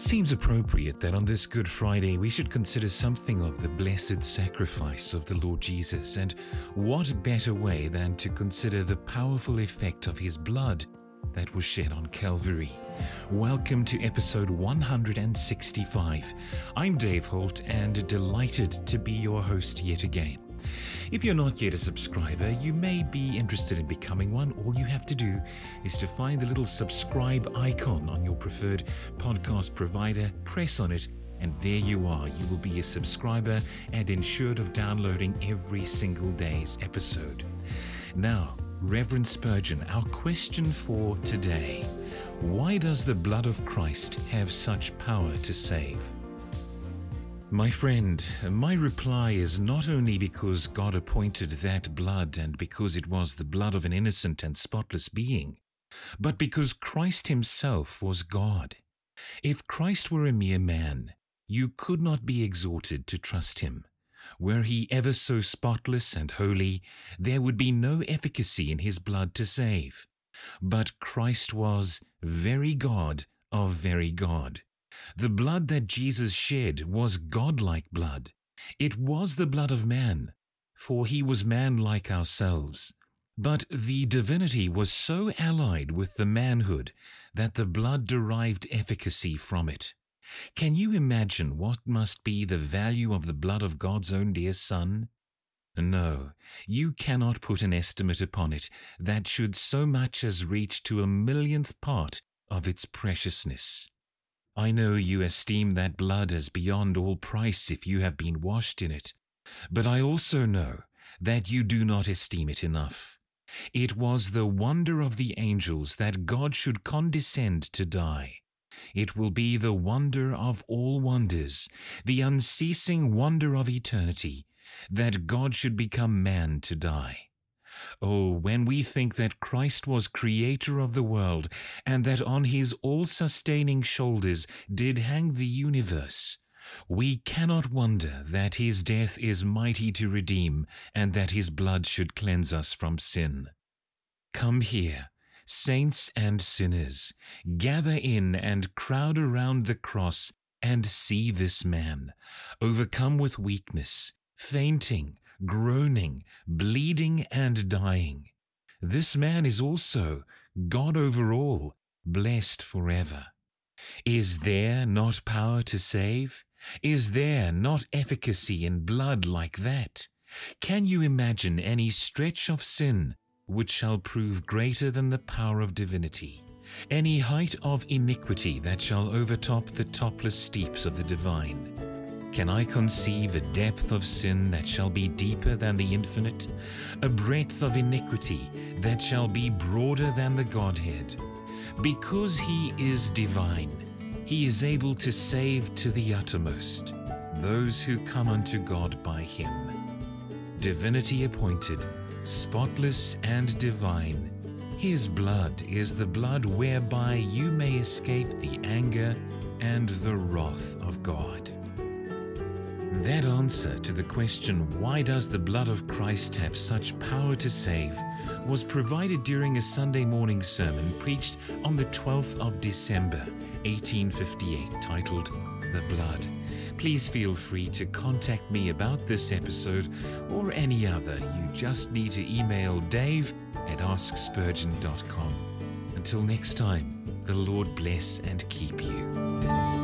It seems appropriate that on this Good Friday we should consider something of the blessed sacrifice of the Lord Jesus, and what better way than to consider the powerful effect of his blood that was shed on Calvary. Welcome to episode 165. I'm Dave Holt and delighted to be your host yet again. If you're not yet a subscriber, you may be interested in becoming one. All you have to do is to find the little subscribe icon on your preferred podcast provider, press on it, and there you are. You will be a subscriber and ensured of downloading every single day's episode. Now, Reverend Spurgeon, our question for today Why does the blood of Christ have such power to save? My friend, my reply is not only because God appointed that blood and because it was the blood of an innocent and spotless being, but because Christ himself was God. If Christ were a mere man, you could not be exhorted to trust him. Were he ever so spotless and holy, there would be no efficacy in his blood to save. But Christ was very God of very God. The blood that Jesus shed was godlike blood. It was the blood of man, for he was man like ourselves. But the divinity was so allied with the manhood that the blood derived efficacy from it. Can you imagine what must be the value of the blood of God's own dear Son? No, you cannot put an estimate upon it that should so much as reach to a millionth part of its preciousness. I know you esteem that blood as beyond all price if you have been washed in it, but I also know that you do not esteem it enough. It was the wonder of the angels that God should condescend to die. It will be the wonder of all wonders, the unceasing wonder of eternity, that God should become man to die. Oh, when we think that Christ was creator of the world and that on his all-sustaining shoulders did hang the universe, we cannot wonder that his death is mighty to redeem and that his blood should cleanse us from sin. Come here, saints and sinners, gather in and crowd around the cross and see this man, overcome with weakness, fainting, groaning, bleeding, and dying. This man is also God over all, blessed forever. Is there not power to save? Is there not efficacy in blood like that? Can you imagine any stretch of sin which shall prove greater than the power of divinity? Any height of iniquity that shall overtop the topless steeps of the divine? Can I conceive a depth of sin that shall be deeper than the infinite, a breadth of iniquity that shall be broader than the Godhead? Because he is divine, he is able to save to the uttermost those who come unto God by him. Divinity appointed, spotless and divine, his blood is the blood whereby you may escape the anger and the wrath of God. That answer to the question, why does the blood of Christ have such power to save, was provided during a Sunday morning sermon preached on the 12th of December, 1858, titled The Blood. Please feel free to contact me about this episode or any other. You just need to email dave at askspurgeon.com. Until next time, the Lord bless and keep you.